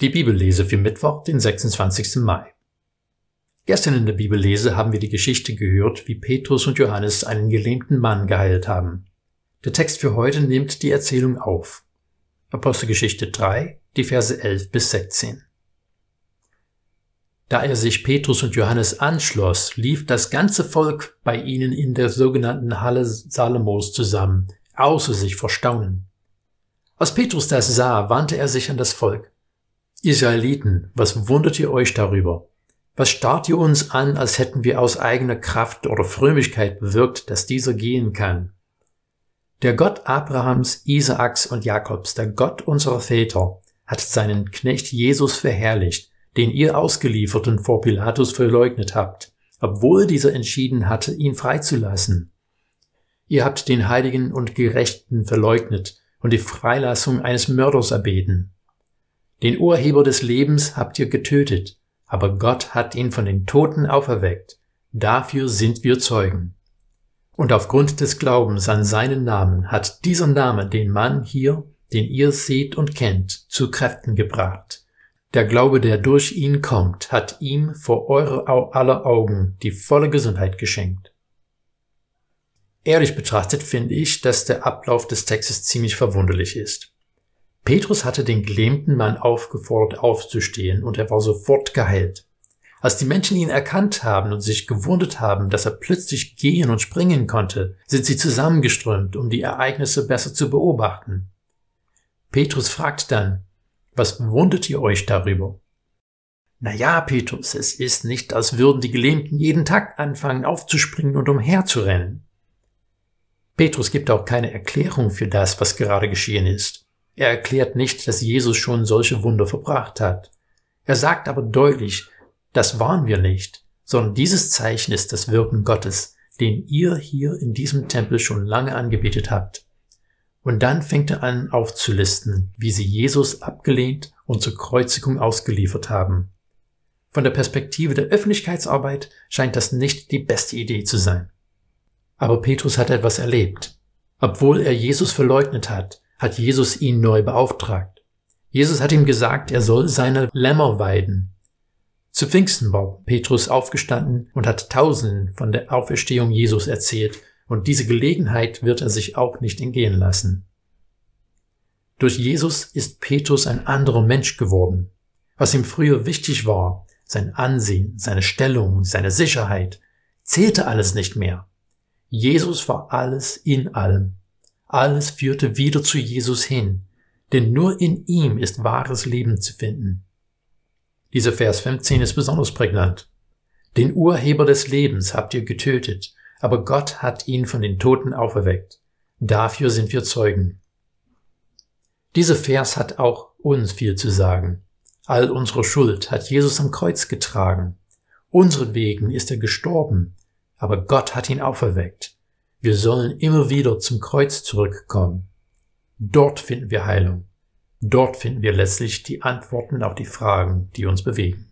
Die Bibellese für Mittwoch, den 26. Mai. Gestern in der Bibellese haben wir die Geschichte gehört, wie Petrus und Johannes einen gelähmten Mann geheilt haben. Der Text für heute nimmt die Erzählung auf. Apostelgeschichte 3, die Verse 11 bis 16. Da er sich Petrus und Johannes anschloss, lief das ganze Volk bei ihnen in der sogenannten Halle Salomos zusammen, außer sich vor Staunen. Als Petrus das sah, wandte er sich an das Volk. Israeliten, was wundert ihr euch darüber? Was starrt ihr uns an, als hätten wir aus eigener Kraft oder Frömmigkeit bewirkt, dass dieser gehen kann? Der Gott Abrahams, Isaaks und Jakobs, der Gott unserer Väter, hat seinen Knecht Jesus verherrlicht, den ihr ausgeliefert und vor Pilatus verleugnet habt, obwohl dieser entschieden hatte, ihn freizulassen. Ihr habt den Heiligen und Gerechten verleugnet und die Freilassung eines Mörders erbeten. Den Urheber des Lebens habt ihr getötet, aber Gott hat ihn von den Toten auferweckt. Dafür sind wir Zeugen. Und aufgrund des Glaubens an seinen Namen hat dieser Name den Mann hier, den ihr seht und kennt, zu Kräften gebracht. Der Glaube, der durch ihn kommt, hat ihm vor eure aller Augen die volle Gesundheit geschenkt. Ehrlich betrachtet finde ich, dass der Ablauf des Textes ziemlich verwunderlich ist. Petrus hatte den gelähmten Mann aufgefordert, aufzustehen, und er war sofort geheilt. Als die Menschen ihn erkannt haben und sich gewundert haben, dass er plötzlich gehen und springen konnte, sind sie zusammengeströmt, um die Ereignisse besser zu beobachten. Petrus fragt dann, was wundert ihr euch darüber? Na ja, Petrus, es ist nicht, als würden die Gelähmten jeden Tag anfangen aufzuspringen und umherzurennen. Petrus gibt auch keine Erklärung für das, was gerade geschehen ist. Er erklärt nicht, dass Jesus schon solche Wunder verbracht hat. Er sagt aber deutlich, das waren wir nicht, sondern dieses Zeichen ist das Wirken Gottes, den ihr hier in diesem Tempel schon lange angebetet habt. Und dann fängt er an aufzulisten, wie sie Jesus abgelehnt und zur Kreuzigung ausgeliefert haben. Von der Perspektive der Öffentlichkeitsarbeit scheint das nicht die beste Idee zu sein. Aber Petrus hat etwas erlebt. Obwohl er Jesus verleugnet hat, hat Jesus ihn neu beauftragt. Jesus hat ihm gesagt, er soll seine Lämmer weiden. Zu Pfingsten war Petrus aufgestanden und hat Tausenden von der Auferstehung Jesus erzählt, und diese Gelegenheit wird er sich auch nicht entgehen lassen. Durch Jesus ist Petrus ein anderer Mensch geworden. Was ihm früher wichtig war, sein Ansehen, seine Stellung, seine Sicherheit, zählte alles nicht mehr. Jesus war alles in allem. Alles führte wieder zu Jesus hin, denn nur in ihm ist wahres Leben zu finden. Dieser Vers 15 ist besonders prägnant. Den Urheber des Lebens habt ihr getötet, aber Gott hat ihn von den Toten auferweckt. Dafür sind wir Zeugen. Dieser Vers hat auch uns viel zu sagen. All unsere Schuld hat Jesus am Kreuz getragen. Unsere wegen ist er gestorben, aber Gott hat ihn auferweckt. Wir sollen immer wieder zum Kreuz zurückkommen. Dort finden wir Heilung. Dort finden wir letztlich die Antworten auf die Fragen, die uns bewegen.